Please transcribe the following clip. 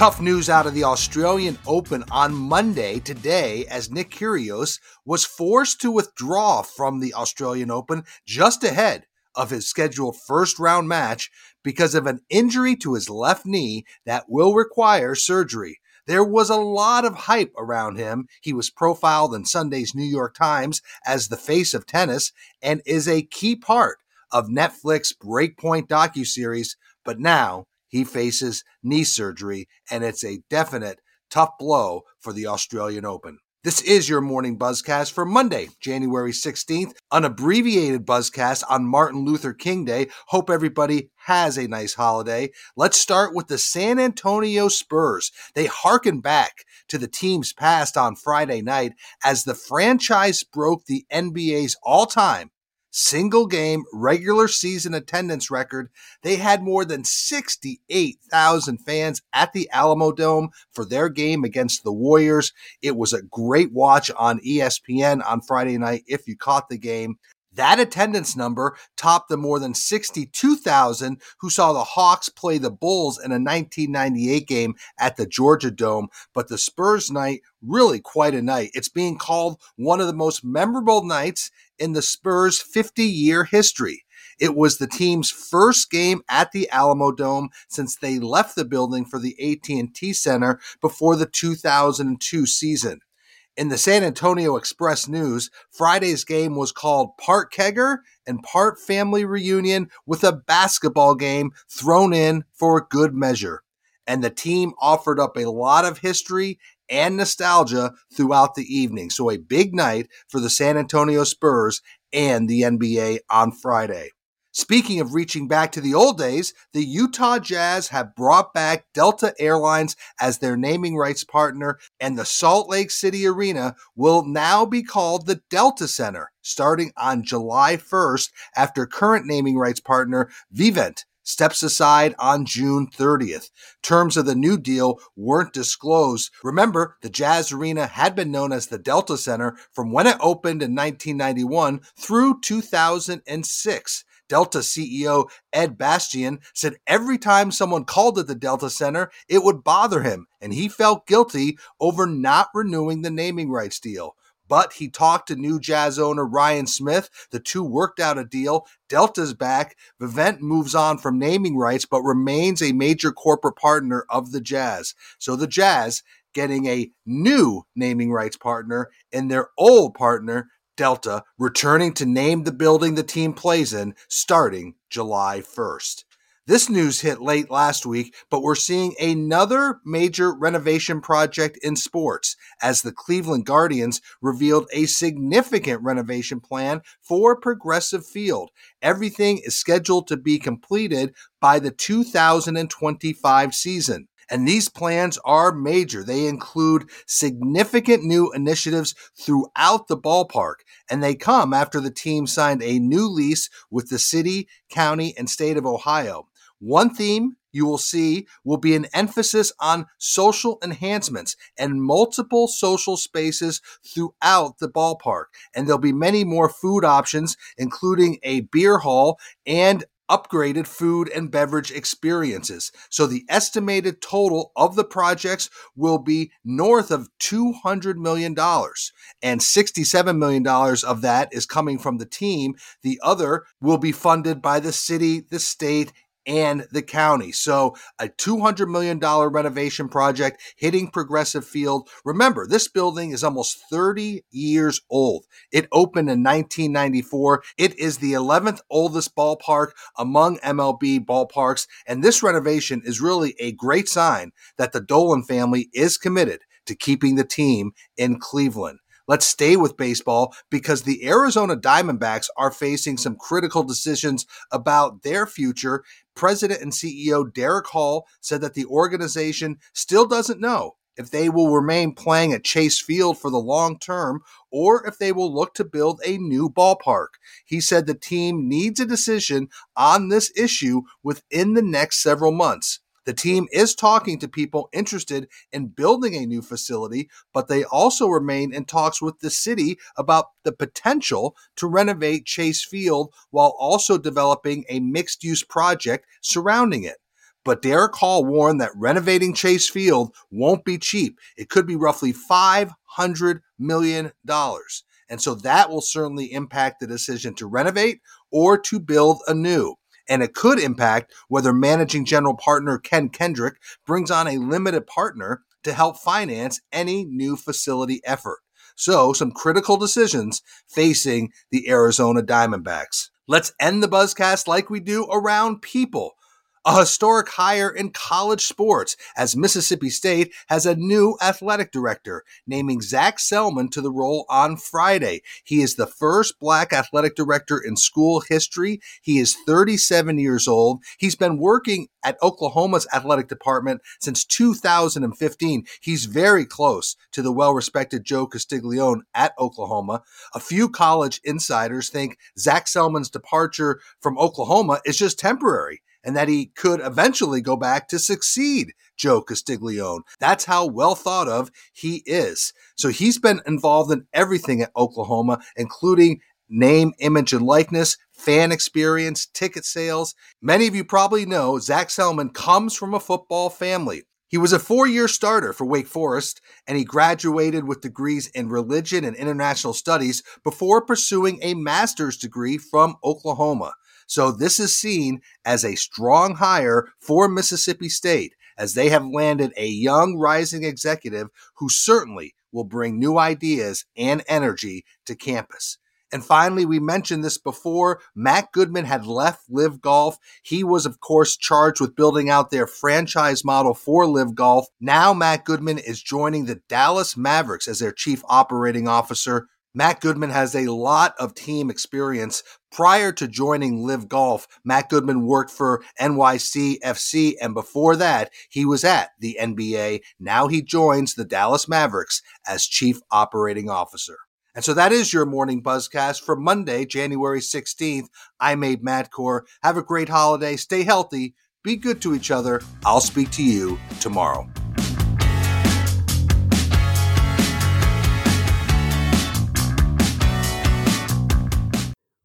Tough news out of the Australian Open on Monday today as Nick Kyrgios was forced to withdraw from the Australian Open just ahead of his scheduled first round match because of an injury to his left knee that will require surgery. There was a lot of hype around him. He was profiled in Sunday's New York Times as the face of tennis and is a key part of Netflix Break Point docuseries, but now he faces knee surgery, and it's a definite tough blow for the Australian Open. This is your morning buzzcast for Monday, January 16th, an abbreviated buzzcast on Martin Luther King Day. Hope everybody has a nice holiday. Let's start with the San Antonio Spurs. They harken back to the team's past on Friday night as the franchise broke the NBA's all time single game regular season attendance record. They had more than 68,000 fans at the Alamodome for their game against the Warriors. It was a great watch on ESPN on Friday night if you caught the game. That attendance number topped the more than 62,000 who saw the Hawks play the Bulls in a 1998 game at the Georgia Dome. But the Spurs night, really quite a night. It's being called one of the most memorable nights in the Spurs' 50 year history. It was the team's first game at the Alamodome since they left the building for the AT&T Center before the 2002 season. In the San Antonio Express News, Friday's game was called part kegger and part family reunion with a basketball game thrown in for good measure. And the team offered up a lot of history and nostalgia throughout the evening. So, a big night for the San Antonio Spurs and the NBA on Friday. Speaking of reaching back to the old days, the Utah Jazz have brought back Delta Airlines as their naming rights partner, and the Salt Lake City Arena will now be called the Delta Center starting on July 1st after current naming rights partner Vivint steps aside on June 30th. Terms of the new deal weren't disclosed. Remember, the Jazz Arena had been known as the Delta Center from when it opened in 1991 through 2006. Delta CEO Ed Bastian said every time someone called it the Delta Center, it would bother him, and he felt guilty over not renewing the naming rights deal. But he talked to new Jazz owner Ryan Smith. The two worked out a deal. Delta's back. Vivint moves on from naming rights, but remains a major corporate partner of the Jazz. So the Jazz getting a new naming rights partner and their old partner, Delta, returning to name the building the team plays in starting July 1st. This news hit late last week, but we're seeing another major renovation project in sports as the Cleveland Guardians revealed a significant renovation plan for Progressive Field. Everything is scheduled to be completed by the 2025 season. And these plans are major. They include significant new initiatives throughout the ballpark. And they come after the team signed a new lease with the city, county, and state of Ohio. One theme you will see will be an emphasis on social enhancements and multiple social spaces throughout the ballpark. And there'll be many more food options, including a beer hall and upgraded food and beverage experiences. So the estimated total of the projects will be north of $200 million. And $67 million of that is coming from the team. The other will be funded by the city, the state, and the county. So, a $200 million renovation project hitting Progressive Field. Remember, this building is almost 30 years old. It opened in 1994. It is the 11th oldest ballpark among MLB ballparks. And this renovation is really a great sign that the Dolan family is committed to keeping the team in Cleveland. Let's stay with baseball because the Arizona Diamondbacks are facing some critical decisions about their future. President and CEO Derek Hall said that the organization still doesn't know if they will remain playing at Chase Field for the long term or if they will look to build a new ballpark. He said the team needs a decision on this issue within the next several months. The team is talking to people interested in building a new facility, but they also remain in talks with the city about the potential to renovate Chase Field while also developing a mixed use project surrounding it. But Derek Hall warned that renovating Chase Field won't be cheap. It could be roughly $500 million. And so that will certainly impact the decision to renovate or to build anew. And it could impact whether managing general partner Ken Kendrick brings on a limited partner to help finance any new facility effort. So, some critical decisions facing the Arizona Diamondbacks. Let's end the buzzcast like we do around people a historic hire in college sports as Mississippi State has a new athletic director, naming Zach Selmon to the role on Friday. He is the first black athletic director in school history. He is 37 years old. He's been working at Oklahoma's athletic department since 2015. He's very close to the well respected Joe Castiglione at Oklahoma. A few college insiders think Zach Selmon's departure from Oklahoma is just temporary and that he could eventually go back to succeed Joe Castiglione. That's how well thought of he is. So he's been involved in everything at Oklahoma, including name, image, and likeness, fan experience, ticket sales. Many of you probably know Zach Selmon comes from a football family. He was a four year starter for Wake Forest, and he graduated with degrees in religion and international studies before pursuing a master's degree from Oklahoma. So this is seen as a strong hire for Mississippi State as they have landed a young rising executive who certainly will bring new ideas and energy to campus. And finally, we mentioned this before. Matt Goodman had left LIV Golf. He was, of course, charged with building out their franchise model for LIV Golf. Now, Matt Goodman is joining the Dallas Mavericks as their chief operating officer. Matt Goodman has a lot of team experience. Prior to joining LIV Golf, Matt Goodman worked for NYC FC, and before that, he was at the NBA. Now he joins the Dallas Mavericks as Chief Operating Officer. And so that is your morning buzzcast for Monday, January 16th. I'm Abe Madkour. Have a great holiday. Stay healthy. Be good to each other. I'll speak to you tomorrow.